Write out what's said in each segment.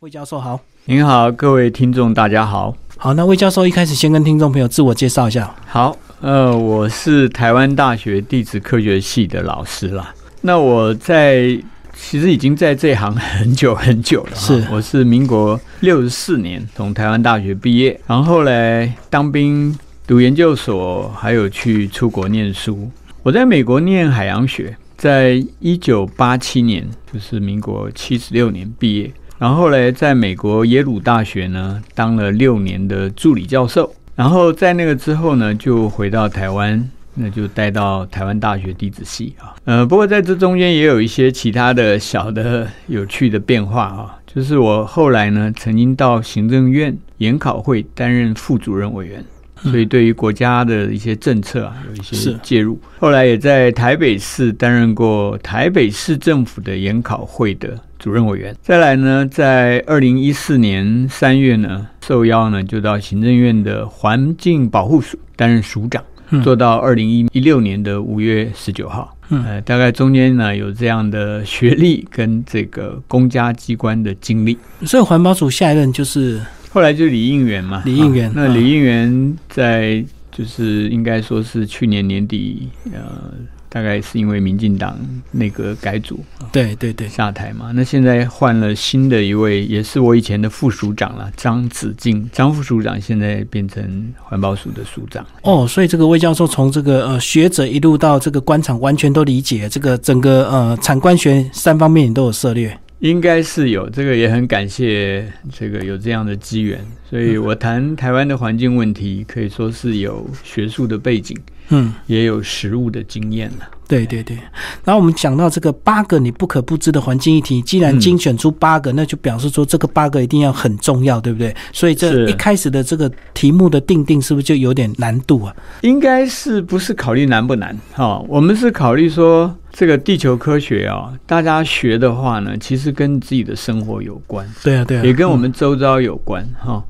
魏教授好，您好，各位听众大家好。好，那魏教授一开始先跟听众朋友自我介绍一下。好，呃，我是台湾大学地质科学系的老师啦。那我在其实已经在这行很久很久了。是，我是民国六十四年从台湾大学毕业，然后来当兵、读研究所，还有去出国念书。我在美国念海洋学，在一九八七年，就是民国七十六年毕业。然后后来在美国耶鲁大学呢当了六年的助理教授，然后在那个之后呢就回到台湾，那就待到台湾大学地质系啊。呃，不过在这中间也有一些其他的小的有趣的变化啊，就是我后来呢曾经到行政院研考会担任副主任委员。所以，对于国家的一些政策啊，有一些介入。后来也在台北市担任过台北市政府的研考会的主任委员。再来呢，在二零一四年三月呢，受邀呢就到行政院的环境保护署担任署长，做到二零一一六年的五月十九号。呃，大概中间呢有这样的学历跟这个公家机关的经历。所以环保署下一任就是。后来就李应元嘛，李应元。那李应元在就是应该说是去年年底，呃，大概是因为民进党内阁改组，对对对，下台嘛。那现在换了新的一位，也是我以前的副署长了，张子敬，张副署长现在变成环保署的署长。哦，所以这个魏教授从这个呃学者一路到这个官场，完全都理解这个整个呃产官学三方面你都有涉猎。应该是有这个，也很感谢这个有这样的机缘，所以我谈台湾的环境问题，可以说是有学术的背景，嗯，也有实务的经验了。对对对，然后我们讲到这个八个你不可不知的环境议题，既然精选出八个，那就表示说这个八个一定要很重要，对不对？所以这一开始的这个题目的定定是不是就有点难度啊？应该是不是考虑难不难？哈，我们是考虑说这个地球科学啊，大家学的话呢，其实跟自己的生活有关，对啊对啊，也跟我们周遭有关哈。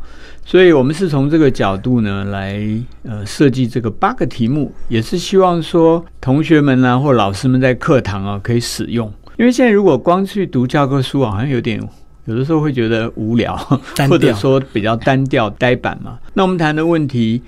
所以，我们是从这个角度呢来呃设计这个八个题目，也是希望说同学们呢或老师们在课堂啊可以使用。因为现在如果光去读教科书，好像有点有的时候会觉得无聊，或者说比较单调、呆板嘛。那我们谈的问题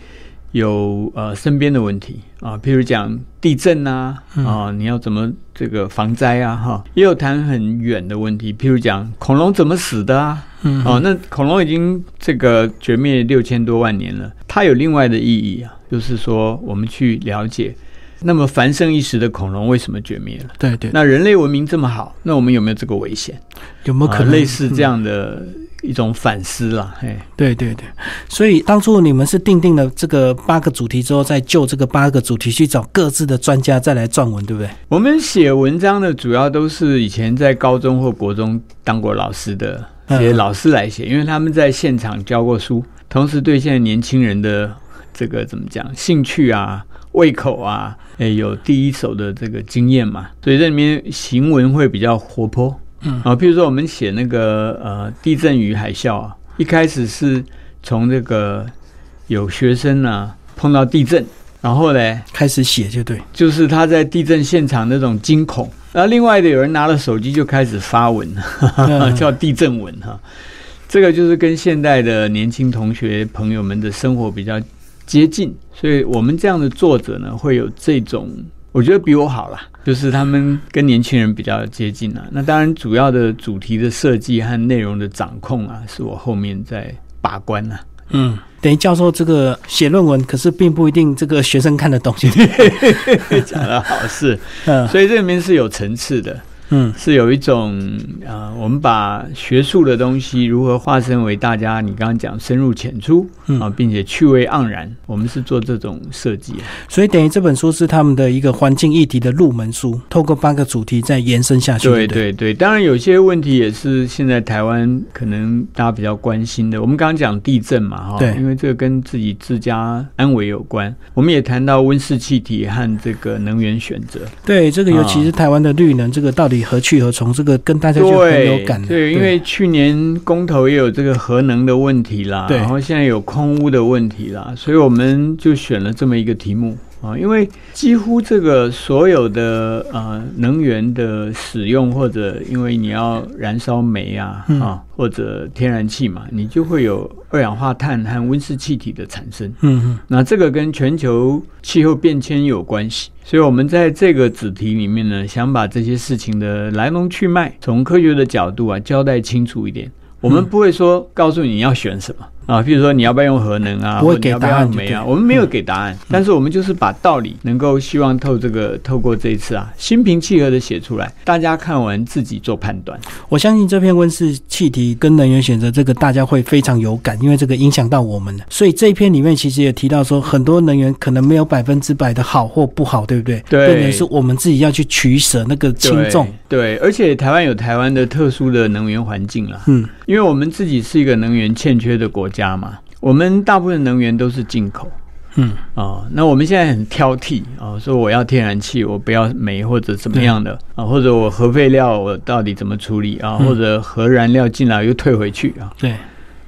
有呃身边的问题啊，譬如讲地震啊啊，你要怎么这个防灾啊哈，也有谈很远的问题，譬如讲恐龙怎么死的啊。哦，那恐龙已经这个绝灭六千多万年了，它有另外的意义啊，就是说我们去了解，那么繁盛一时的恐龙为什么绝灭了？对对。那人类文明这么好，那我们有没有这个危险？有没有可能类似这样的？一种反思啦，嘿，对对对，所以当初你们是定定了这个八个主题之后，再就这个八个主题去找各自的专家再来撰文，对不对？我们写文章的主要都是以前在高中或国中当过老师的这些老师来写，因为他们在现场教过书，同时对现在年轻人的这个怎么讲兴趣啊、胃口啊，诶，有第一手的这个经验嘛，所以这里面行文会比较活泼。嗯啊，譬如说我们写那个呃地震与海啸啊，一开始是从这个有学生呢碰到地震，然后呢开始写就对，就是他在地震现场那种惊恐，然后另外的有人拿了手机就开始发文，叫地震文哈，这个就是跟现代的年轻同学朋友们的生活比较接近，所以我们这样的作者呢会有这种。我觉得比我好啦，就是他们跟年轻人比较接近啊。那当然，主要的主题的设计和内容的掌控啊，是我后面在把关啊。嗯，等于教授这个写论文，可是并不一定这个学生看得懂。讲的好是，嗯，所以这里面是有层次的。嗯，是有一种啊，我们把学术的东西如何化身为大家，你刚刚讲深入浅出啊，并且趣味盎然，我们是做这种设计。所以等于这本书是他们的一个环境议题的入门书，透过八个主题再延伸下去。对对对，当然有些问题也是现在台湾可能大家比较关心的。我们刚刚讲地震嘛，哈，对，因为这个跟自己自家安危有关。我们也谈到温室气体和这个能源选择。对，这个尤其是台湾的绿能，这个到底。何去何从？这个跟大家就很有感。对，因为去年公投也有这个核能的问题啦，对，然后现在有空污的问题啦，所以我们就选了这么一个题目啊，因为几乎这个所有的呃能源的使用，或者因为你要燃烧煤啊啊或者天然气嘛，你就会有二氧化碳和温室气体的产生。嗯嗯，那这个跟全球气候变迁有关系，所以我们在这个子题里面呢，想把这些事情的来龙去脉，从科学的角度啊交代清楚一点。我们不会说告诉你要选什么。啊，比如说你要不要用核能啊？不会给答案没啊？我们没有给答案，但是我们就是把道理能够希望透这个透过这一次啊，心平气和的写出来，大家看完自己做判断。我相信这篇温室气体跟能源选择这个大家会非常有感，因为这个影响到我们的。所以这一篇里面其实也提到说，很多能源可能没有百分之百的好或不好，对不对？对，变成是我们自己要去取舍那个轻重。对，而且台湾有台湾的特殊的能源环境了，嗯，因为我们自己是一个能源欠缺的国家嘛。我们大部分能源都是进口，嗯。啊，那我们现在很挑剔啊，说我要天然气，我不要煤或者怎么样的啊，或者我核废料我到底怎么处理啊，或者核燃料进来又退回去啊，对，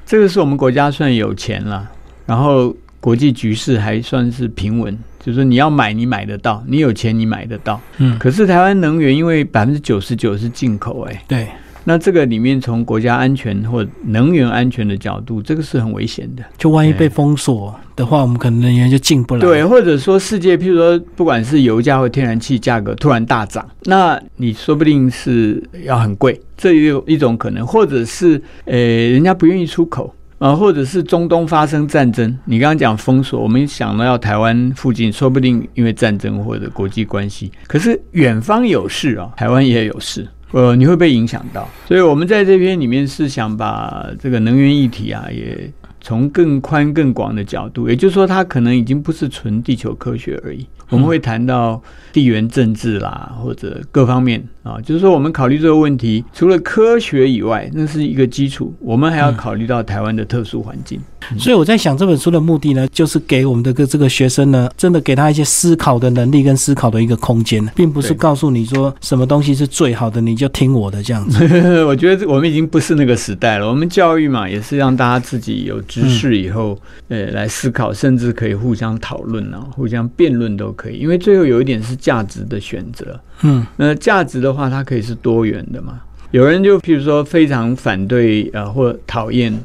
这个是我们国家算有钱了，然后国际局势还算是平稳，就是你要买你买得到，你有钱你买得到，嗯，可是台湾能源因为百分之九十九是进口，哎，对。那这个里面，从国家安全或能源安全的角度，这个是很危险的。就万一被封锁的话，我们可能能源就进不来。对，或者说世界，譬如说，不管是油价或天然气价格突然大涨，那你说不定是要很贵，这也有一种可能。或者是呃，人家不愿意出口啊，或者是中东发生战争。你刚刚讲封锁，我们想到要台湾附近，说不定因为战争或者国际关系。可是远方有事啊，台湾也有事。呃，你会被影响到，所以我们在这篇里面是想把这个能源议题啊，也从更宽更广的角度，也就是说，它可能已经不是纯地球科学而已。我们会谈到地缘政治啦，或者各方面啊，就是说，我们考虑这个问题，除了科学以外，那是一个基础，我们还要考虑到台湾的特殊环境。所以我在想，这本书的目的呢，就是给我们的个这个学生呢，真的给他一些思考的能力跟思考的一个空间，并不是告诉你说什么东西是最好的，你就听我的这样子。我觉得我们已经不是那个时代了。我们教育嘛，也是让大家自己有知识以后，呃，来思考，甚至可以互相讨论啊，互相辩论都可以。因为最后有一点是价值的选择。嗯，那价值的话，它可以是多元的嘛。有人就譬如说非常反对啊，或讨厌。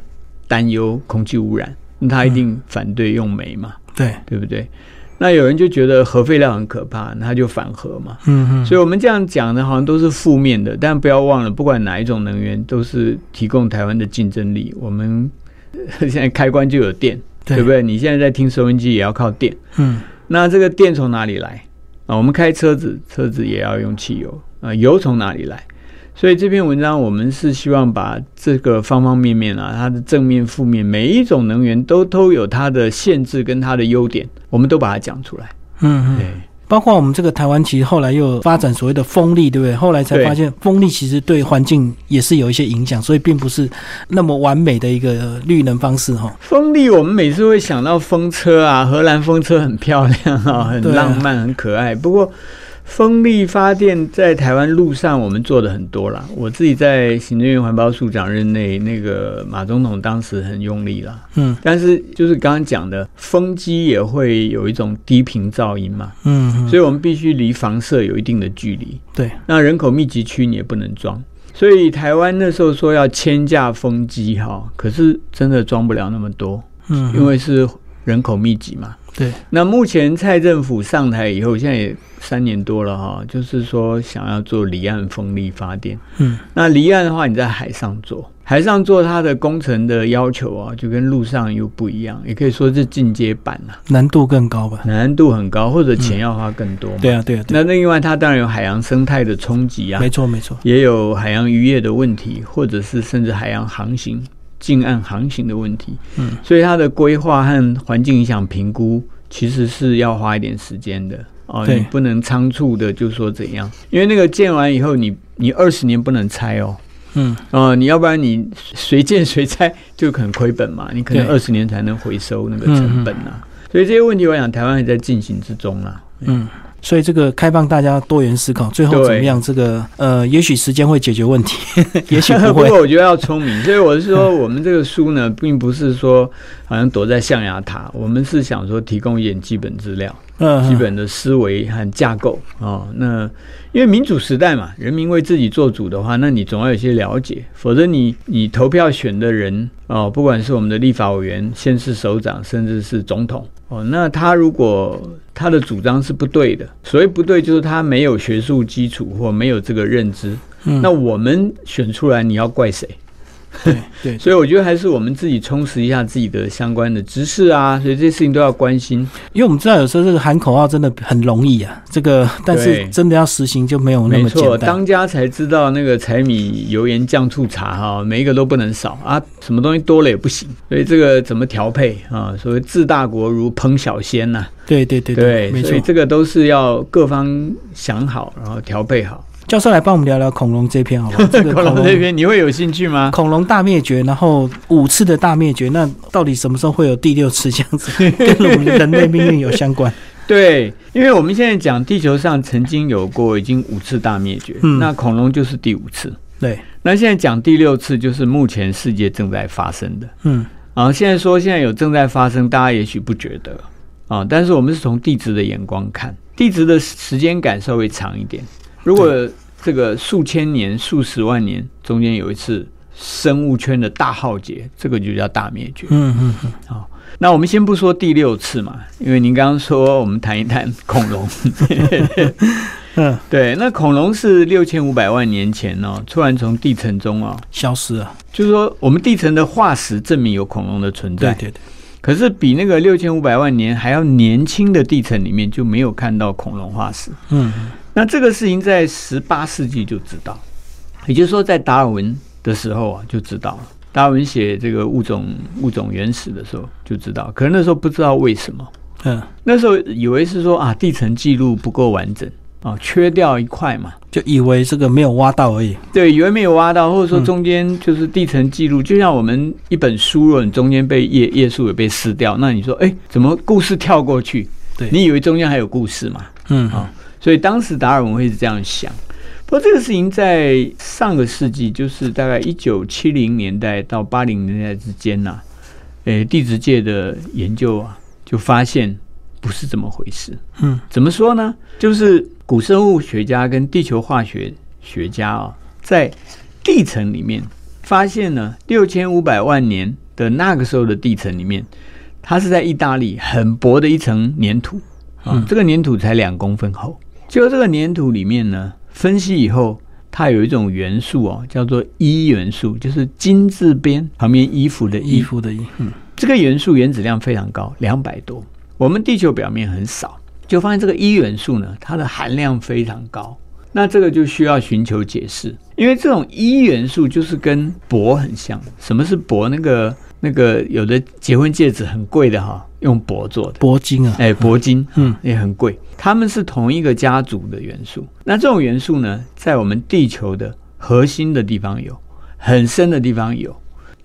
担忧空气污染，那他一定反对用煤嘛？对，对不对？那有人就觉得核废料很可怕，他就反核嘛。嗯嗯。所以我们这样讲呢，好像都是负面的。但不要忘了，不管哪一种能源，都是提供台湾的竞争力。我们 现在开关就有电，对不对？你现在在听收音机，也要靠电。嗯。那这个电从哪里来啊？我们开车子，车子也要用汽油啊。油从哪里来？所以这篇文章，我们是希望把这个方方面面啊，它的正面、负面，每一种能源都都有它的限制跟它的优点，我们都把它讲出来。嗯，对。包括我们这个台湾，其实后来又发展所谓的风力，对不对？后来才发现风力其实对环境也是有一些影响，所以并不是那么完美的一个绿能方式哈。风力，我们每次会想到风车啊，荷兰风车很漂亮啊，很浪漫，很可爱。不过。风力发电在台湾路上，我们做的很多啦。我自己在行政院环保署长任内，那个马总统当时很用力啦。嗯，但是就是刚刚讲的，风机也会有一种低频噪音嘛。嗯，所以我们必须离房舍有一定的距离。对，那人口密集区你也不能装。所以台湾那时候说要千架风机哈，可是真的装不了那么多。嗯，因为是人口密集嘛。对，那目前蔡政府上台以后，现在也三年多了哈，就是说想要做离岸风力发电。嗯，那离岸的话，你在海上做，海上做它的工程的要求啊，就跟陆上又不一样，也可以说是进阶版了，难度更高吧？难度很高，或者钱要花更多。对啊，对啊。那那另外，它当然有海洋生态的冲击啊，没错没错，也有海洋渔业的问题，或者是甚至海洋航行。近岸航行的问题，嗯，所以它的规划和环境影响评估其实是要花一点时间的。哦。你不能仓促的就说怎样，因为那个建完以后，你你二十年不能拆哦，嗯，哦，你要不然你随建随拆就可能亏本嘛，你可能二十年才能回收那个成本啊。所以这些问题，我想台湾还在进行之中啦。嗯。所以这个开放大家多元思考，最后怎么样？这个呃，也许时间会解决问题，也许不会。不 过我觉得要聪明，所以我是说，我们这个书呢，并不是说好像躲在象牙塔，我们是想说提供一点基本资料。基本的思维和架构哦，那因为民主时代嘛，人民为自己做主的话，那你总要有些了解，否则你你投票选的人哦，不管是我们的立法委员、县市首长，甚至是总统哦，那他如果他的主张是不对的，所谓不对就是他没有学术基础或没有这个认知，那我们选出来你要怪谁？对对，所以我觉得还是我们自己充实一下自己的相关的知识啊，所以这些事情都要关心。因为我们知道有时候这个喊口号真的很容易啊，这个但是真的要实行就没有那么简单。当家才知道那个柴米油盐酱醋茶哈，每一个都不能少啊，什么东西多了也不行。所以这个怎么调配啊？所谓治大国如烹小鲜呐。对对对对，没错，这个都是要各方想好，然后调配好。教授来帮我们聊聊恐龙这篇好不好？这个恐龙这篇你会有兴趣吗？恐龙大灭绝，然后五次的大灭绝，那到底什么时候会有第六次这样子？跟我们人类命运有相关？对，因为我们现在讲地球上曾经有过已经五次大灭绝，嗯那恐龙就是第五次。对，那现在讲第六次就是目前世界正在发生的。嗯，啊，现在说现在有正在发生，大家也许不觉得啊，但是我们是从地质的眼光看，地质的时间感稍微长一点。如果这个数千年、数十万年中间有一次生物圈的大浩劫，这个就叫大灭绝。嗯嗯嗯。好，那我们先不说第六次嘛，因为您刚刚说我们谈一谈恐龙。嗯，对，那恐龙是六千五百万年前呢，突然从地层中啊消失了。就是说，我们地层的化石证明有恐龙的存在。对对对。可是比那个六千五百万年还要年轻的地层里面就没有看到恐龙化石。嗯。那这个事情在十八世纪就知道，也就是说，在达尔文的时候啊就知道了。达尔文写这个物种物种原始的时候就知道，可能那时候不知道为什么。嗯，那时候以为是说啊，地层记录不够完整啊，缺掉一块嘛，就以为这个没有挖到而已。对，以为没有挖到，或者说中间就是地层记录，就像我们一本书，如果你中间被页页数也被撕掉，那你说，哎，怎么故事跳过去？对，你以为中间还有故事嘛？嗯啊。所以当时达尔文会是这样想，不过这个事情在上个世纪，就是大概一九七零年代到八零年代之间呐，诶，地质界的研究啊，就发现不是这么回事。嗯，怎么说呢？就是古生物学家跟地球化学学家啊，在地层里面发现呢，六千五百万年的那个时候的地层里面，它是在意大利很薄的一层粘土啊，这个粘土才两公分厚。就这个粘土里面呢，分析以后，它有一种元素哦，叫做衣元素，就是金字边旁边衣服的衣服的衣。嗯，这个元素原子量非常高，两百多。我们地球表面很少，就发现这个一元素呢，它的含量非常高。那这个就需要寻求解释，因为这种一元素就是跟铂很像。什么是铂？那个那个有的结婚戒指很贵的哈，用铂做的。铂金啊，哎，铂金，嗯，也很贵。它们是同一个家族的元素。那这种元素呢，在我们地球的核心的地方有，很深的地方有。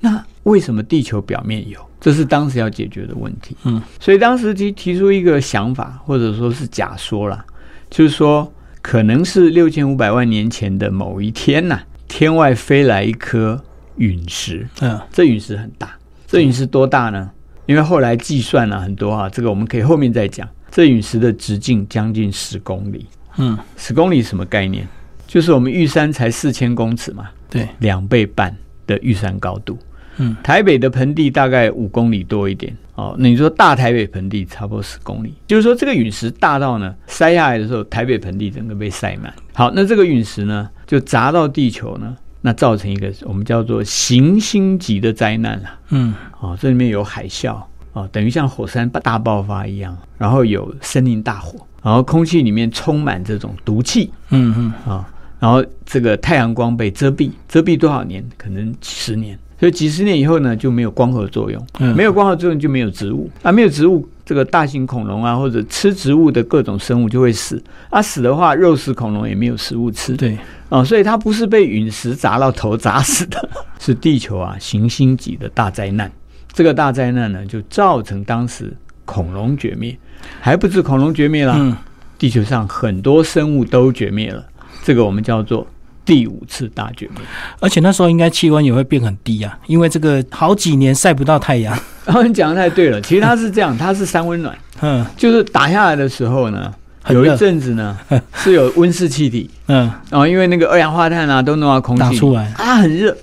那为什么地球表面有？这是当时要解决的问题。嗯，所以当时提提出一个想法，或者说是假说啦，就是说可能是六千五百万年前的某一天呐，天外飞来一颗陨石。嗯，这陨石很大。这陨石多大呢？因为后来计算了很多啊，这个我们可以后面再讲。这陨石的直径将近十公里，嗯，十公里什么概念？就是我们玉山才四千公尺嘛，对，两倍半的玉山高度，嗯，台北的盆地大概五公里多一点，哦，那你说大台北盆地差不多十公里，就是说这个陨石大到呢，塞下来的时候，台北盆地整个被塞满。好，那这个陨石呢，就砸到地球呢，那造成一个我们叫做行星级的灾难啊，嗯，哦，这里面有海啸。哦，等于像火山大爆发一样，然后有森林大火，然后空气里面充满这种毒气，嗯嗯啊，然后这个太阳光被遮蔽，遮蔽多少年？可能几十年。所以几十年以后呢，就没有光合作用，没有光合作用就没有植物。啊，没有植物，这个大型恐龙啊或者吃植物的各种生物就会死。啊，死的话肉食恐龙也没有食物吃，对。啊，所以它不是被陨石砸到头砸死的，是地球啊行星级的大灾难。这个大灾难呢，就造成当时恐龙绝灭，还不止恐龙绝灭了，地球上很多生物都绝灭了。这个我们叫做第五次大绝灭。而且那时候应该气温也会变很低啊，因为这个好几年晒不到太阳。然 后你讲的太对了，其实它是这样，它是三温暖。嗯，就是打下来的时候呢，有一阵子呢 是有温室气体。嗯，然后因为那个二氧化碳啊都弄到空气出来，啊很热。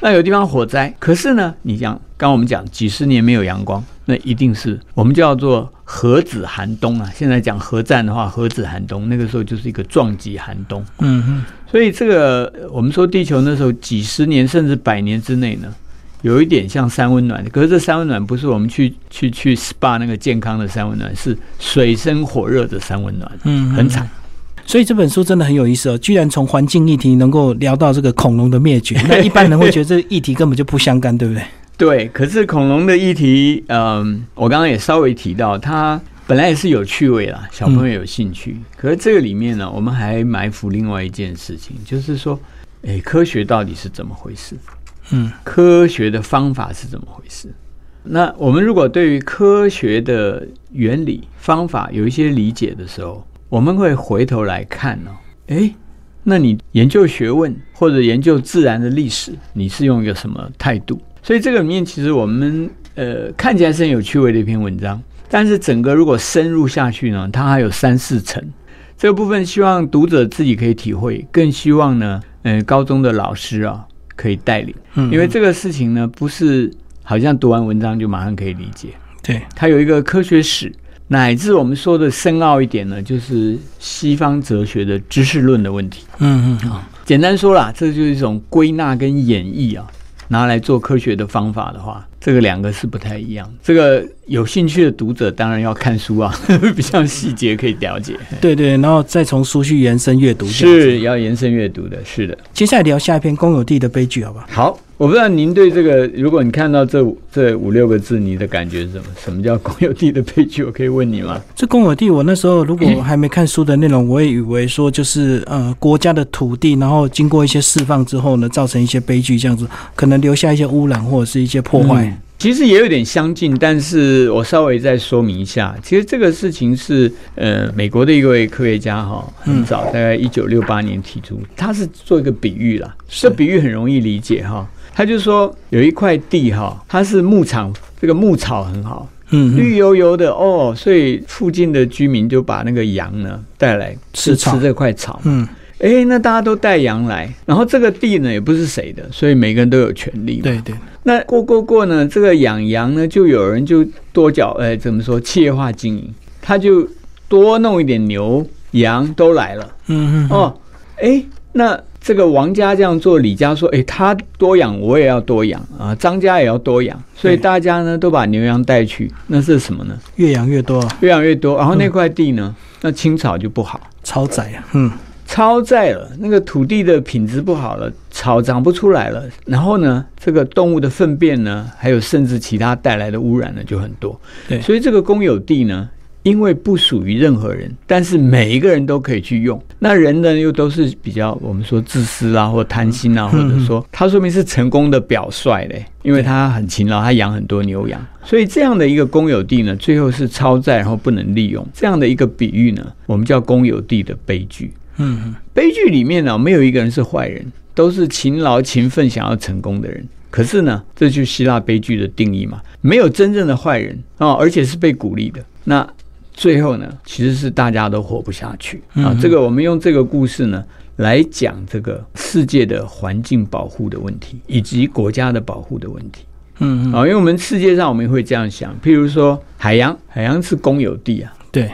那有地方火灾，可是呢，你讲刚我们讲几十年没有阳光，那一定是我们叫做核子寒冬啊。现在讲核战的话，核子寒冬那个时候就是一个撞击寒冬。嗯哼，所以这个我们说地球那时候几十年甚至百年之内呢，有一点像三温暖。可是这三温暖不是我们去去去 SPA 那个健康的三温暖，是水深火热的三温暖。嗯，很惨。所以这本书真的很有意思哦，居然从环境议题能够聊到这个恐龙的灭绝，那一般人会觉得这个议题根本就不相干，对不对？对，可是恐龙的议题，嗯，我刚刚也稍微提到，它本来也是有趣味啦，小朋友有兴趣。可是这个里面呢，我们还埋伏另外一件事情，就是说，哎，科学到底是怎么回事？嗯，科学的方法是怎么回事？那我们如果对于科学的原理方法有一些理解的时候，我们会回头来看哦，哎，那你研究学问或者研究自然的历史，你是用一个什么态度？所以这个里面其实我们呃看起来是很有趣味的一篇文章，但是整个如果深入下去呢，它还有三四层。这个部分希望读者自己可以体会，更希望呢，呃，高中的老师啊可以带领，因为这个事情呢不是好像读完文章就马上可以理解，对，它有一个科学史。乃至我们说的深奥一点呢，就是西方哲学的知识论的问题。嗯嗯啊，简单说啦，这就是一种归纳跟演绎啊，拿来做科学的方法的话，这个两个是不太一样。这个。有兴趣的读者当然要看书啊，比较细节可以了解。对对，然后再从书去延伸阅读，是要延伸阅读的。是的，接下来聊下一篇公有地的悲剧，好不好？好，我不知道您对这个，如果你看到这这五六个字，你的感觉是什么？什么叫公有地的悲剧？我可以问你吗？这公有地，我那时候如果还没看书的内容，我也以为说就是呃国家的土地，然后经过一些释放之后呢，造成一些悲剧，这样子可能留下一些污染或者是一些破坏。其实也有点相近，但是我稍微再说明一下。其实这个事情是，呃，美国的一位科学家哈，很早，大概一九六八年提出，他是做一个比喻啦。这比喻很容易理解哈。他就说有一块地哈，它是牧场，这个牧草很好，嗯，绿油油的哦，所以附近的居民就把那个羊呢带来吃吃这块草，嗯。哎，那大家都带羊来，然后这个地呢也不是谁的，所以每个人都有权利。对对。那过过过呢，这个养羊呢，就有人就多缴，哎，怎么说，企业化经营，他就多弄一点牛羊都来了。嗯嗯。哦，哎，那这个王家这样做，李家说，哎，他多养，我也要多养啊，张家也要多养，所以大家呢都把牛羊带去，那是什么呢？越养越多，越养越多，然后那块地呢，那青草就不好，超载啊。嗯。超载了，那个土地的品质不好了，草长不出来了。然后呢，这个动物的粪便呢，还有甚至其他带来的污染呢，就很多。对，所以这个公有地呢，因为不属于任何人，但是每一个人都可以去用。那人呢，又都是比较我们说自私啊，或贪心啊，或者说他说明是成功的表率嘞，因为他很勤劳，他养很多牛羊。所以这样的一个公有地呢，最后是超载，然后不能利用。这样的一个比喻呢，我们叫公有地的悲剧。嗯，悲剧里面呢，没有一个人是坏人，都是勤劳勤奋想要成功的人。可是呢，这就是希腊悲剧的定义嘛，没有真正的坏人啊，而且是被鼓励的。那最后呢，其实是大家都活不下去啊。这个我们用这个故事呢来讲这个世界的环境保护的问题，以及国家的保护的问题。嗯，啊，因为我们世界上我们会这样想，譬如说海洋，海洋是公有地啊，对，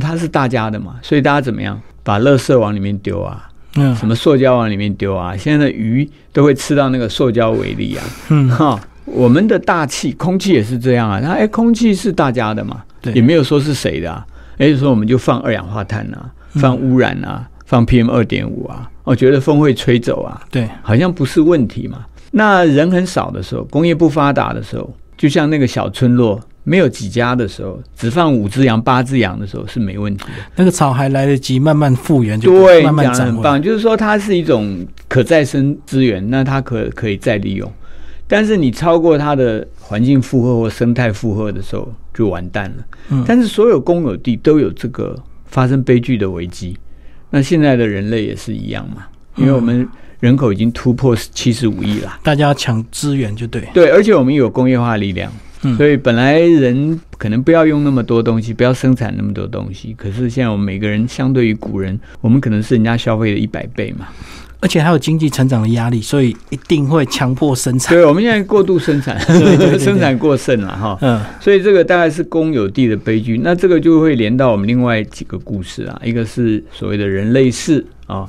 它是大家的嘛，所以大家怎么样？把垃圾往里面丢啊，嗯，什么塑胶往里面丢啊？现在的鱼都会吃到那个塑胶微粒啊，嗯哈。我们的大气、空气也是这样啊。那哎，空气是大家的嘛？对，也没有说是谁的啊。哎，说我们就放二氧化碳啊，放污染啊，放 PM 二点五啊。我觉得风会吹走啊，对，好像不是问题嘛。那人很少的时候，工业不发达的时候，就像那个小村落。没有几家的时候，只放五只羊、八只羊的时候是没问题的。那个草还来得及慢慢复原，就慢慢长。很棒，就是说它是一种可再生资源，那它可可以再利用。但是你超过它的环境负荷或生态负荷的时候，就完蛋了。嗯。但是所有公有地都有这个发生悲剧的危机。那现在的人类也是一样嘛，因为我们人口已经突破七十五亿了，大家抢资源就对。对，而且我们有工业化力量，所以本来人可能不要用那么多东西，不要生产那么多东西。可是现在我们每个人相对于古人，我们可能是人家消费的一百倍嘛。而且还有经济成长的压力，所以一定会强迫生产。对，我们现在过度生产，生产过剩了哈。嗯，所以这个大概是公有地的悲剧。那这个就会连到我们另外几个故事啊，一个是所谓的人类世啊，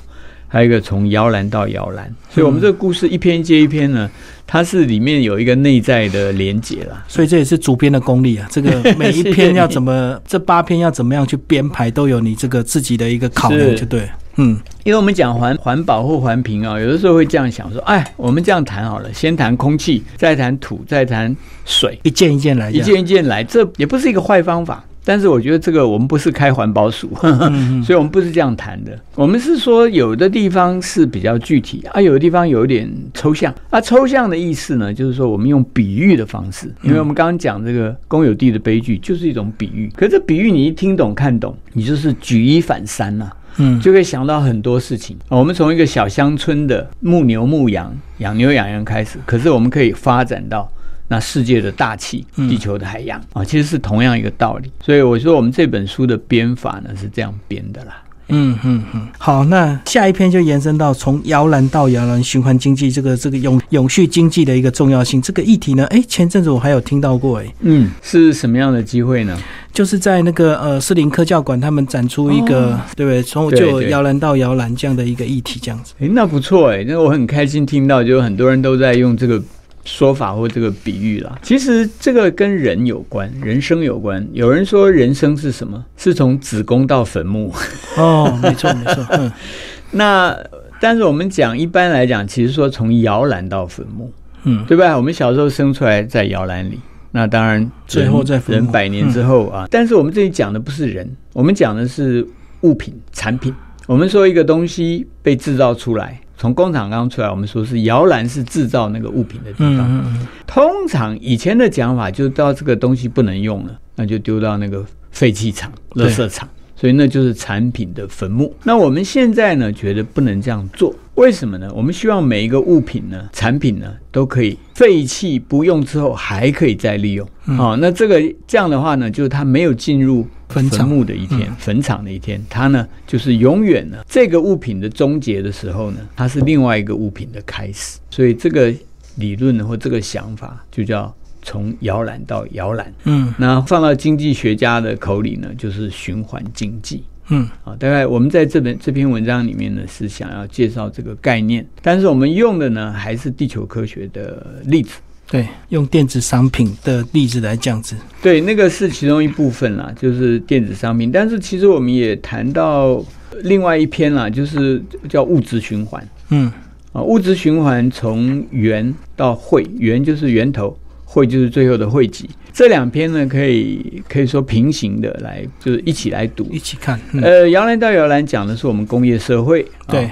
还有一个从摇篮到摇篮。所以我们这个故事一篇接一篇呢，它是里面有一个内在的连结啦。所以这也是主编的功力啊。这个 每一篇要怎么，这八篇要怎么样去编排，都有你这个自己的一个考量，就对。嗯，因为我们讲环环保或环评啊，有的时候会这样想说，哎，我们这样谈好了，先谈空气，再谈土，再谈水，一件一件来，一件一件来，这也不是一个坏方法。但是我觉得这个我们不是开环保署，所以我们不是这样谈的。我们是说有的地方是比较具体啊，有的地方有一点抽象啊。抽象的意思呢，就是说我们用比喻的方式，因为我们刚刚讲这个公有地的悲剧就是一种比喻。可是比喻你一听懂看懂，你就是举一反三呐。嗯，就可以想到很多事情。我们从一个小乡村的牧牛牧羊、养牛养羊开始，可是我们可以发展到那世界的大气、地球的海洋啊，其实是同样一个道理。所以我说，我们这本书的编法呢是这样编的啦。嗯嗯嗯，好，那下一篇就延伸到从摇篮到摇篮循环经济这个这个永永续经济的一个重要性这个议题呢？哎，前阵子我还有听到过，哎，嗯，是什么样的机会呢？就是在那个呃士林科教馆，他们展出一个，对不对？从就摇篮到摇篮这样的一个议题，这样子。哎，那不错哎，那我很开心听到，就很多人都在用这个。说法或这个比喻啦，其实这个跟人有关，人生有关。有人说人生是什么？是从子宫到坟墓。哦，没错没错。嗯，那但是我们讲一般来讲，其实说从摇篮到坟墓，嗯，对吧？我们小时候生出来在摇篮里，那当然最后在人百年之后啊。但是我们这里讲的不是人，我们讲的是物品产品。我们说一个东西被制造出来。从工厂刚出来，我们说是摇篮是制造那个物品的地方。通常以前的讲法，就到这个东西不能用了，那就丢到那个废弃厂、垃圾场，所以那就是产品的坟墓。那我们现在呢，觉得不能这样做。为什么呢？我们希望每一个物品呢、产品呢，都可以废弃不用之后还可以再利用。好，那这个这样的话呢，就是它没有进入坟墓的一天、坟场的一天，它呢就是永远呢这个物品的终结的时候呢，它是另外一个物品的开始。所以这个理论呢，或这个想法就叫从摇篮到摇篮。嗯，那放到经济学家的口里呢，就是循环经济。嗯，啊，大概我们在这本这篇文章里面呢，是想要介绍这个概念，但是我们用的呢，还是地球科学的例子，对，用电子商品的例子来讲子，对，那个是其中一部分啦，就是电子商品，但是其实我们也谈到另外一篇啦，就是叫物质循环，嗯，啊，物质循环从源到汇，源就是源头。汇就是最后的汇集，这两篇呢可以可以说平行的来，就是一起来读，一起看。呃，摇篮到摇篮讲的是我们工业社会，对，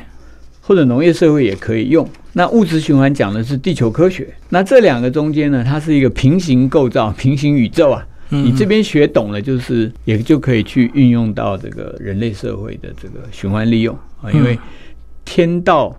或者农业社会也可以用。那物质循环讲的是地球科学。那这两个中间呢，它是一个平行构造、平行宇宙啊。你这边学懂了，就是也就可以去运用到这个人类社会的这个循环利用啊，因为天道。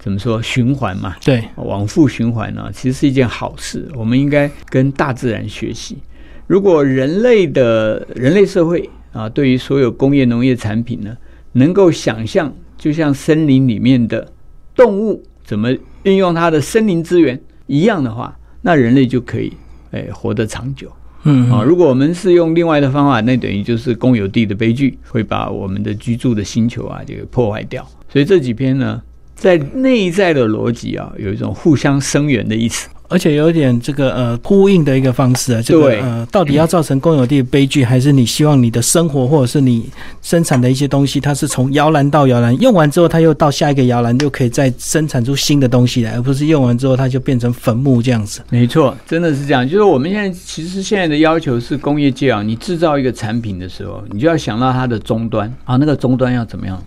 怎么说循环嘛？对，往复循环呢，其实是一件好事。我们应该跟大自然学习。如果人类的人类社会啊，对于所有工业农业产品呢，能够想象，就像森林里面的动物怎么运用它的森林资源一样的话，那人类就可以哎活得长久。嗯啊，如果我们是用另外的方法，那等于就是公有地的悲剧，会把我们的居住的星球啊就破坏掉。所以这几篇呢。在内在的逻辑啊，有一种互相生援的意思，而且有点这个呃呼应的一个方式啊。这个呃，到底要造成公有地悲剧，还是你希望你的生活或者是你生产的一些东西，它是从摇篮到摇篮，用完之后它又到下一个摇篮，就可以再生产出新的东西来，而不是用完之后它就变成坟墓这样子。没错，真的是这样。就是我们现在其实现在的要求是工业界啊，你制造一个产品的时候，你就要想到它的终端啊，那个终端要怎么样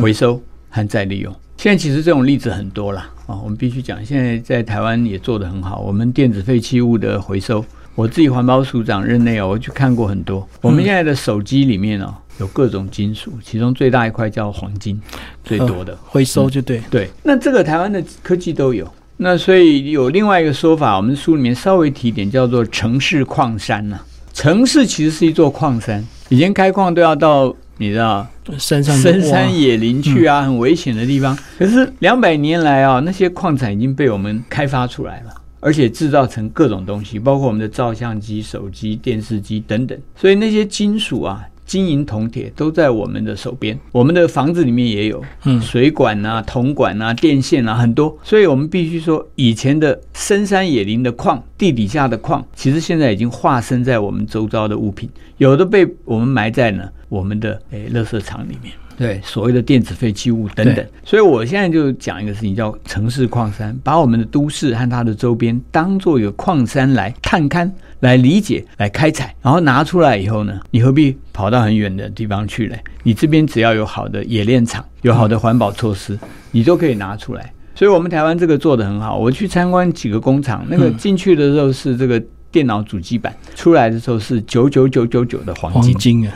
回收和再利用。现在其实这种例子很多了啊，我们必须讲，现在在台湾也做得很好。我们电子废弃物的回收，我自己环保署长任内哦，我去看过很多。我们现在的手机里面哦，有各种金属，其中最大一块叫黄金，最多的回收就对。对，那这个台湾的科技都有。那所以有另外一个说法，我们书里面稍微提点，叫做城市矿山呐。城市其实是一座矿山，以前开矿都要到你知道山上深山野林去啊，很危险的地方。可是两百年来啊，那些矿产已经被我们开发出来了，而且制造成各种东西，包括我们的照相机、手机、电视机等等。所以那些金属啊。金银铜铁都在我们的手边，我们的房子里面也有，嗯，水管啊、铜管啊、电线啊很多，所以我们必须说，以前的深山野林的矿、地底下的矿，其实现在已经化身在我们周遭的物品，有的被我们埋在呢我们的诶垃圾场里面。对。所谓的电子废弃物等等，所以我现在就讲一个事情，叫城市矿山，把我们的都市和它的周边当做一个矿山来探勘、来理解、来开采，然后拿出来以后呢，你何必跑到很远的地方去嘞？你这边只要有好的冶炼厂，有好的环保措施，你都可以拿出来。所以，我们台湾这个做的很好。我去参观几个工厂，那个进去的时候是这个。电脑主机板出来的时候是九九九九九的黄金啊，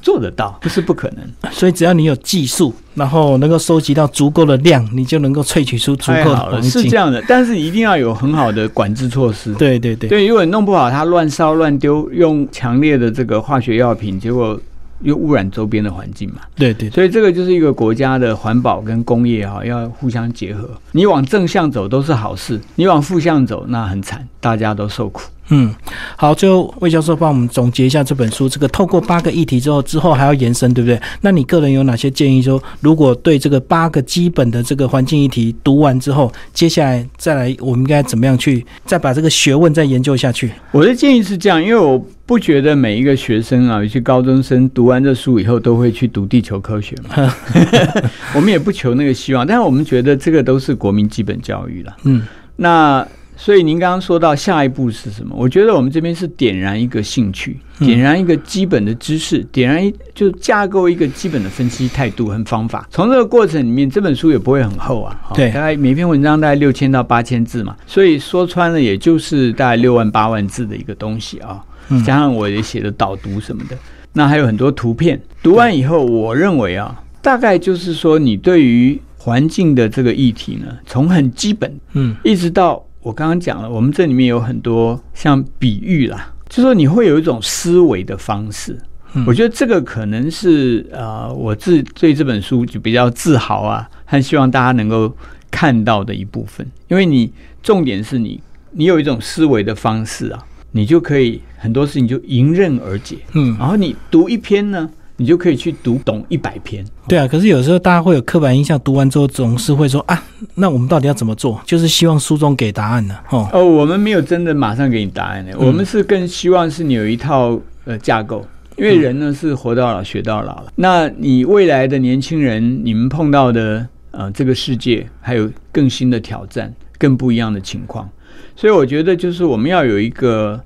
做得到不是不可能。所以只要你有技术，然后能够收集到足够的量，你就能够萃取出足够的黄金。是这样的，但是一定要有很好的管制措施。对对对，对，如果弄不好，它乱烧乱丢，用强烈的这个化学药品，结果。又污染周边的环境嘛？对对，所以这个就是一个国家的环保跟工业哈，要互相结合。你往正向走都是好事，你往负向走那很惨，大家都受苦。嗯，好，最后魏教授帮我们总结一下这本书。这个透过八个议题之后，之后还要延伸，对不对？那你个人有哪些建议？说如果对这个八个基本的这个环境议题读完之后，接下来再来，我们应该怎么样去再把这个学问再研究下去？我的建议是这样，因为我不觉得每一个学生啊，有些高中生读完这书以后都会去读地球科学嘛。我们也不求那个希望，但是我们觉得这个都是国民基本教育了。嗯，那。所以您刚刚说到下一步是什么？我觉得我们这边是点燃一个兴趣，点燃一个基本的知识，点燃一就架构一个基本的分析态度和方法。从这个过程里面，这本书也不会很厚啊，对，大概每篇文章大概六千到八千字嘛，所以说穿了也就是大概六万八万字的一个东西啊，加上我也写的导读什么的，那还有很多图片。读完以后，我认为啊，大概就是说你对于环境的这个议题呢，从很基本，嗯，一直到。我刚刚讲了，我们这里面有很多像比喻啦，就说你会有一种思维的方式。我觉得这个可能是呃，我自对这本书就比较自豪啊，和希望大家能够看到的一部分。因为你重点是你，你有一种思维的方式啊，你就可以很多事情就迎刃而解。嗯，然后你读一篇呢。你就可以去读懂一百篇。对啊，可是有时候大家会有刻板印象，读完之后总是会说啊，那我们到底要怎么做？就是希望书中给答案呢？哦，哦，我们没有真的马上给你答案的，我们是更希望是你有一套呃架构，因为人呢是活到老学到老了。那你未来的年轻人，你们碰到的呃这个世界还有更新的挑战，更不一样的情况，所以我觉得就是我们要有一个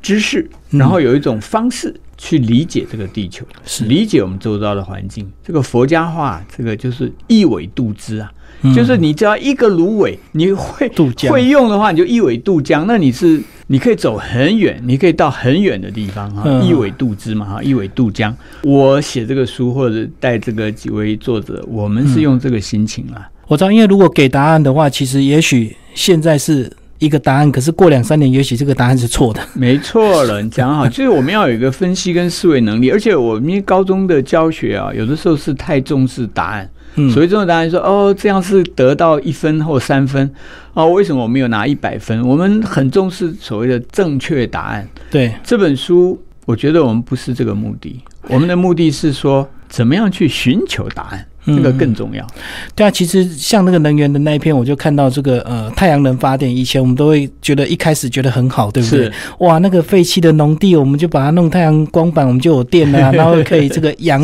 知识，然后有一种方式。去理解这个地球，是理解我们周遭的环境。这个佛家话，这个就是一苇渡之啊，就是你只要一个芦苇，你会渡江，会用的话，你就一苇渡江。那你是你可以走很远，你可以到很远的地方哈，一苇渡之嘛哈，一苇渡江。我写这个书或者带这个几位作者，我们是用这个心情啊。我知道，因为如果给答案的话，其实也许现在是。一个答案，可是过两三年，也许这个答案是错的。没错了，你讲好，就是我们要有一个分析跟思维能力，而且我们高中的教学啊，有的时候是太重视答案。嗯，所以这种答案说，哦，这样是得到一分或三分，哦，为什么我没有拿一百分？我们很重视所谓的正确答案。对这本书，我觉得我们不是这个目的，我们的目的是说，怎么样去寻求答案。这个更重要，对啊，其实像那个能源的那一篇，我就看到这个呃太阳能发电，以前我们都会觉得一开始觉得很好，对不对？哇，那个废弃的农地，我们就把它弄太阳光板，我们就有电啊，然后可以这个 养，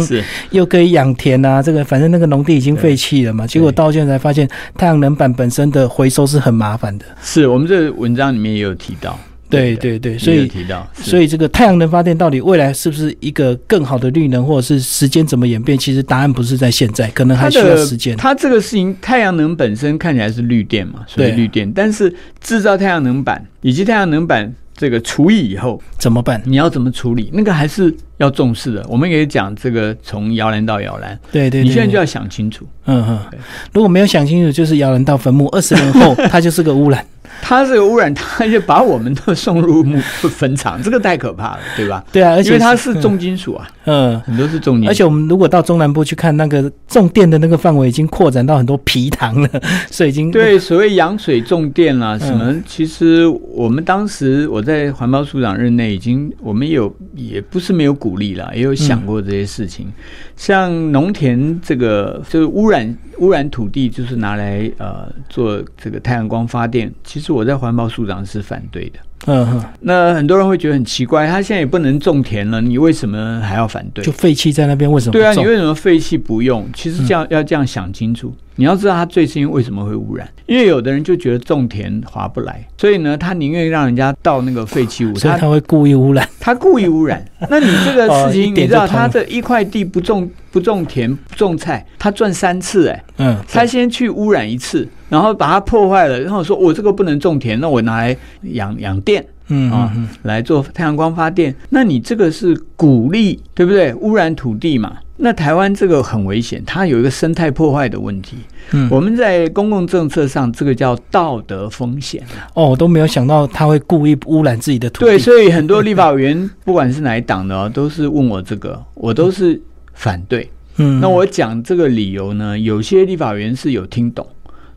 又可以养田啊，这个反正那个农地已经废弃了嘛。结果到现在才发现，太阳能板本身的回收是很麻烦的。是我们这文章里面也有提到。对对对，所以提到，所以这个太阳能发电到底未来是不是一个更好的绿能，或者是时间怎么演变？其实答案不是在现在，可能还需要时间。它这个事情，太阳能本身看起来是绿电嘛，所以绿电，但是制造太阳能板以及太阳能板这个除以以后怎么办？你要怎么处理？那个还是。要重视的。我们也讲这个从摇篮到摇篮，对对，你现在就要想清楚。嗯哼，如果没有想清楚，就是摇篮到坟墓，二十年后 它就是个污染。它这个污染，它就把我们都送入墓坟场，这个太可怕了，对吧？对啊，而且因为它是重金属啊，嗯，很多是重金属。而且我们如果到中南部去看，那个种电的那个范围已经扩展到很多皮塘了，所以已经对所谓养水种电啦什么，其实我们当时我在环保署长任内，已经我们有也不是没有鼓励啦，也有想过这些事情。像农田这个就是污染污染土地，就是拿来呃做这个太阳光发电，其实我在环保署长是反对的。嗯哼，那很多人会觉得很奇怪，他现在也不能种田了，你为什么还要反对？就废弃在那边，为什么？对啊，你为什么废弃不用？其实这样要这样想清楚。你要知道它最新为什么会污染，因为有的人就觉得种田划不来，所以呢，他宁愿让人家倒那个废弃物，所以他会故意污染。他故意污染，那你这个事情，你知道，他这一块地不种不种田不种菜，他赚三次哎，嗯，他先去污染一次，然后把它破坏了，然后说我这个不能种田，那我拿来养养电。嗯啊，来做太阳光发电，那你这个是鼓励对不对？污染土地嘛？那台湾这个很危险，它有一个生态破坏的问题。嗯，我们在公共政策上，这个叫道德风险哦，我都没有想到他会故意污染自己的土地。对，所以很多立法委员，不管是哪一党的，都是问我这个，我都是反对。嗯，那我讲这个理由呢，有些立法委员是有听懂。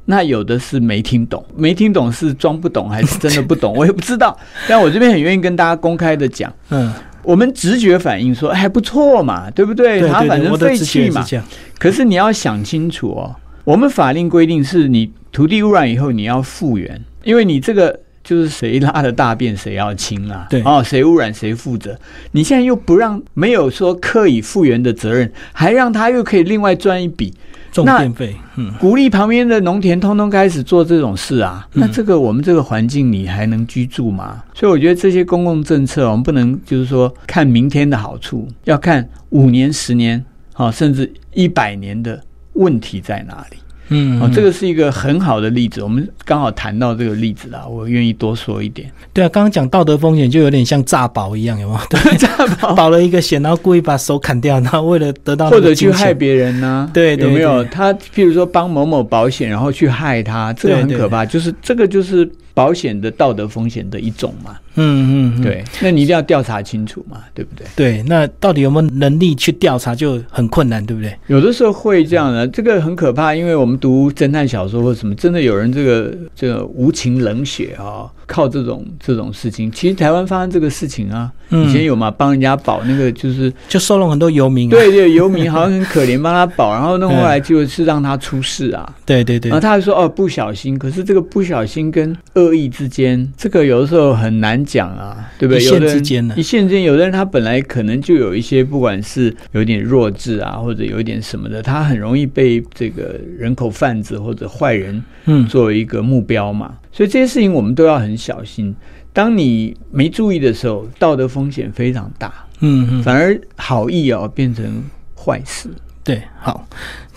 那有的是没听懂，没听懂是装不懂还是真的不懂，我也不知道。但我这边很愿意跟大家公开的讲，嗯，我们直觉反应说还不错嘛，对不对？他反正废弃嘛。可是你要想清楚哦，我们法令规定是你土地污染以后你要复原，因为你这个就是谁拉的大便谁要清啊，对哦，谁污染谁负责。你现在又不让，没有说刻意复原的责任，还让他又可以另外赚一笔。种电费，嗯，鼓励旁边的农田通通开始做这种事啊，那这个我们这个环境你还能居住吗？所以我觉得这些公共政策，我们不能就是说看明天的好处，要看五年、十年，好，甚至一百年的问题在哪里。嗯，哦，这个是一个很好的例子，我们刚好谈到这个例子啦，我愿意多说一点。对啊，刚刚讲道德风险就有点像诈保一样，有吗？对，诈保保了一个险，然后故意把手砍掉，然后为了得到或者去害别人呢？对，有没有？他譬如说帮某某保险，然后去害他，这个很可怕，就是这个就是保险的道德风险的一种嘛。嗯嗯，对，那你一定要调查清楚嘛，对不对？对，那到底有没有能力去调查就很困难，对不对？有的时候会这样的，这个很可怕，因为我们读侦探小说或什么，真的有人这个这个无情冷血啊。靠这种这种事情，其实台湾发生这个事情啊，以前有嘛，帮人家保那个就是就收了很多游民，对对，游民好像很可怜，帮他保，然后那后来就是让他出事啊，对对对，然后他还说哦不小心，可是这个不小心跟恶意之间，这个有的时候很难讲啊，对不对？一线之间呢，一线之间，有的人他本来可能就有一些不管是有点弱智啊，或者有一点什么的，他很容易被这个人口贩子或者坏人嗯作为一个目标嘛。所以这些事情我们都要很小心。当你没注意的时候，道德风险非常大。嗯嗯，反而好意哦变成坏事。对，好，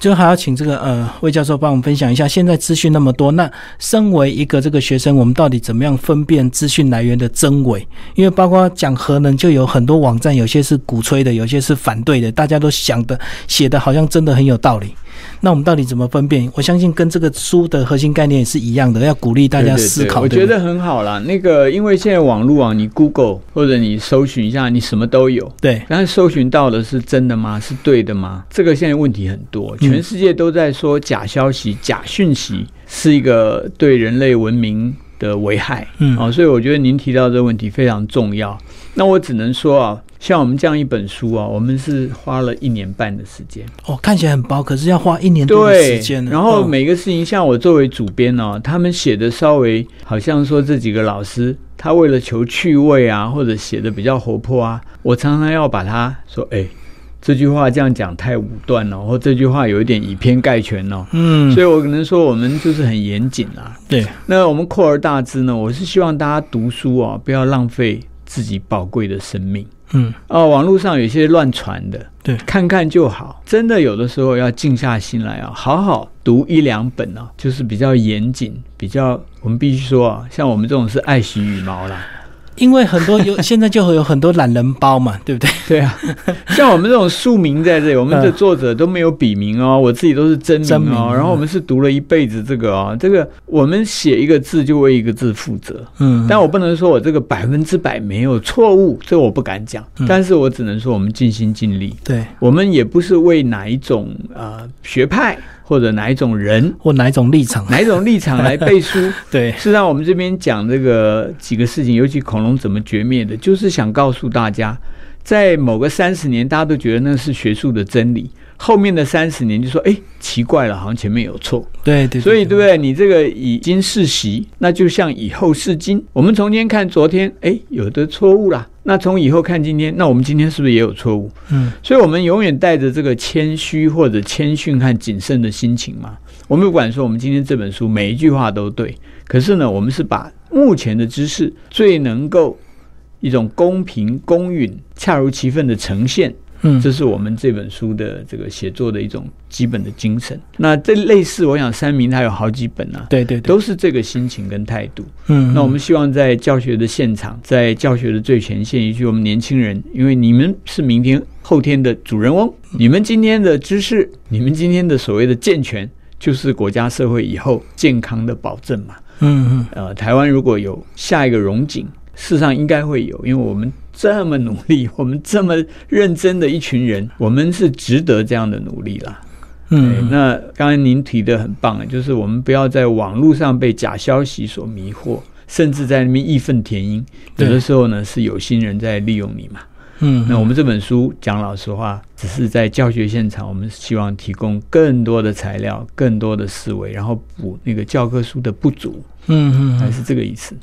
就还要请这个呃魏教授帮我们分享一下。现在资讯那么多，那身为一个这个学生，我们到底怎么样分辨资讯来源的真伪？因为包括讲核能，就有很多网站，有些是鼓吹的，有些是反对的，大家都想的写的好像真的很有道理。那我们到底怎么分辨？我相信跟这个书的核心概念也是一样的，要鼓励大家思考。我觉得很好啦。那个，因为现在网络啊，你 Google 或者你搜寻一下，你什么都有。对。但是搜寻到的是真的吗？是对的吗？这个现在问题很多，全世界都在说假消息、假讯息是一个对人类文明的危害。嗯。哦，所以我觉得您提到这个问题非常重要。那我只能说啊。像我们这样一本书啊，我们是花了一年半的时间。哦，看起来很薄，可是要花一年多的时间。然后每个事情，像我作为主编呢，他们写的稍微好像说这几个老师，他为了求趣味啊，或者写的比较活泼啊，我常常要把他说，哎，这句话这样讲太武断了，或这句话有一点以偏概全了。嗯，所以我可能说我们就是很严谨啦。对，那我们扩而大之呢，我是希望大家读书啊，不要浪费自己宝贵的生命。嗯哦，网络上有些乱传的，对，看看就好。真的有的时候要静下心来啊，好好读一两本啊，就是比较严谨，比较我们必须说啊，像我们这种是爱惜羽毛啦，因为很多有现在就会有很多懒人包嘛，对不对？对啊，像我们这种庶民在这里，我们的作者都没有笔名哦，我自己都是真名哦。然后我们是读了一辈子这个哦，这个我们写一个字就为一个字负责。嗯，但我不能说我这个百分之百没有错误，这我不敢讲。但是我只能说我们尽心尽力。对，我们也不是为哪一种呃学派。或者哪一种人，或哪一种立场，哪一种立场来背书？对，是让我们这边讲这个几个事情，尤其恐龙怎么绝灭的，就是想告诉大家，在某个三十年，大家都觉得那是学术的真理。后面的三十年就说，哎，奇怪了，好像前面有错。对对，所以对不对？你这个已经世袭，那就像以后是今。我们从今天看昨天，哎，有的错误啦。那从以后看今天，那我们今天是不是也有错误？嗯，所以我们永远带着这个谦虚或者谦逊和谨慎的心情嘛。我们不管说我们今天这本书每一句话都对，可是呢，我们是把目前的知识最能够一种公平公允、恰如其分的呈现。嗯，这是我们这本书的这个写作的一种基本的精神。那这类似，我想三明他有好几本啊，对对，都是这个心情跟态度。嗯，那我们希望在教学的现场，在教学的最前线，以及我们年轻人，因为你们是明天后天的主人翁，你们今天的知识，你们今天的所谓的健全，就是国家社会以后健康的保证嘛。嗯嗯，呃，台湾如果有下一个荣景，事实上应该会有，因为我们。这么努力，我们这么认真的一群人，我们是值得这样的努力啦。嗯，那刚才您提的很棒，就是我们不要在网络上被假消息所迷惑，甚至在那边义愤填膺。有的时候呢，是有心人在利用你嘛。嗯，那我们这本书讲老实话，只是在教学现场，我们希望提供更多的材料、更多的思维，然后补那个教科书的不足。嗯嗯，还是这个意思。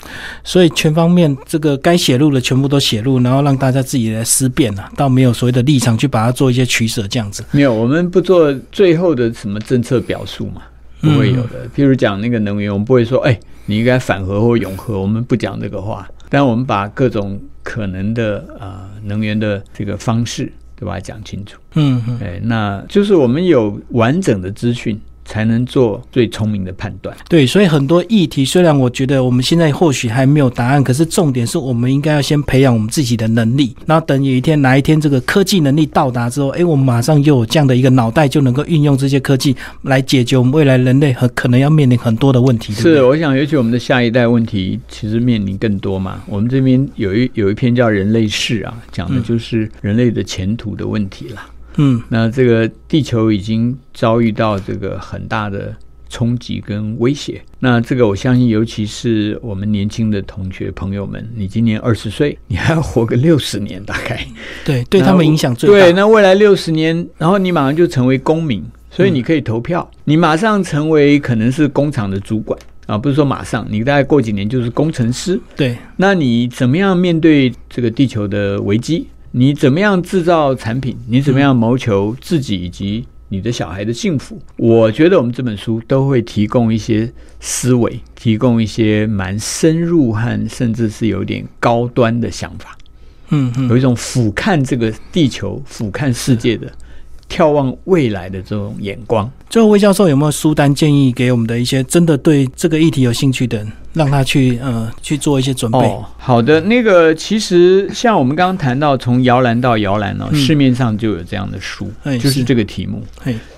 所以全方面这个该写入的全部都写入，然后让大家自己来思辨了，倒没有所谓的立场去把它做一些取舍这样子。没有，我们不做最后的什么政策表述嘛，不会有的。譬如讲那个能源，我们不会说，哎，你应该反核或永核，我们不讲这个话。但我们把各种可能的呃能源的这个方式对吧讲清楚。嗯，哎，那就是我们有完整的资讯。才能做最聪明的判断。对，所以很多议题，虽然我觉得我们现在或许还没有答案，可是重点是我们应该要先培养我们自己的能力。然后等有一天哪一天这个科技能力到达之后，哎，我们马上就有这样的一个脑袋，就能够运用这些科技来解决我们未来人类很可能要面临很多的问题。是，我想尤其我们的下一代问题，其实面临更多嘛。我们这边有一有一篇叫《人类世》啊，讲的就是人类的前途的问题啦。嗯，那这个地球已经遭遇到这个很大的冲击跟威胁。那这个我相信，尤其是我们年轻的同学朋友们，你今年二十岁，你还要活个六十年，大概对，对他们影响最大。对，那未来六十年，然后你马上就成为公民，所以你可以投票，你马上成为可能是工厂的主管啊，不是说马上，你大概过几年就是工程师。对，那你怎么样面对这个地球的危机？你怎么样制造产品？你怎么样谋求自己以及你的小孩的幸福？我觉得我们这本书都会提供一些思维，提供一些蛮深入和甚至是有点高端的想法。嗯嗯，有一种俯瞰这个地球、俯瞰世界的。眺望未来的这种眼光。最后，魏教授有没有书单建议给我们的一些真的对这个议题有兴趣的人，让他去呃去做一些准备？哦，好的。那个其实像我们刚刚谈到，从摇篮到摇篮哦，市面上就有这样的书，就是这个题目。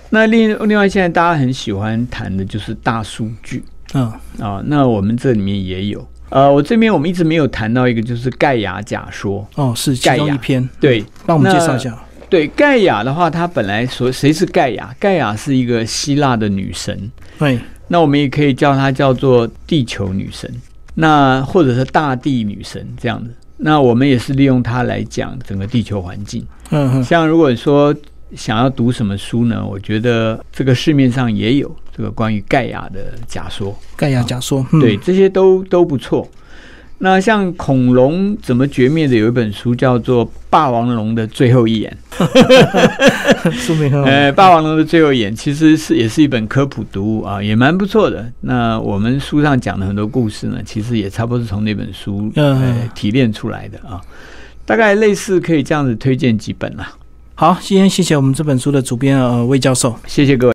那另另外，现在大家很喜欢谈的就是大数据。嗯啊，那我们这里面也有。呃，我这边我们一直没有谈到一个，就是盖亚假说。哦，是盖亚一篇。对，帮我们介绍一下。对盖亚的话，它本来说谁是盖亚？盖亚是一个希腊的女神。对，那我们也可以叫她叫做地球女神，那或者是大地女神这样子。那我们也是利用它来讲整个地球环境。嗯哼，像如果说想要读什么书呢？我觉得这个市面上也有这个关于盖亚的假说。盖亚假说，对，这些都都不错。那像恐龙怎么绝灭的，有一本书叫做《霸王龙的最后一眼》，书名很好。呃，《霸王龙的最后一眼》其实是也是一本科普读物啊，也蛮不错的。那我们书上讲的很多故事呢，其实也差不多是从那本书呃提炼出来的啊。大概类似可以这样子推荐几本啦。好，今天谢谢我们这本书的主编呃魏教授，谢谢各位。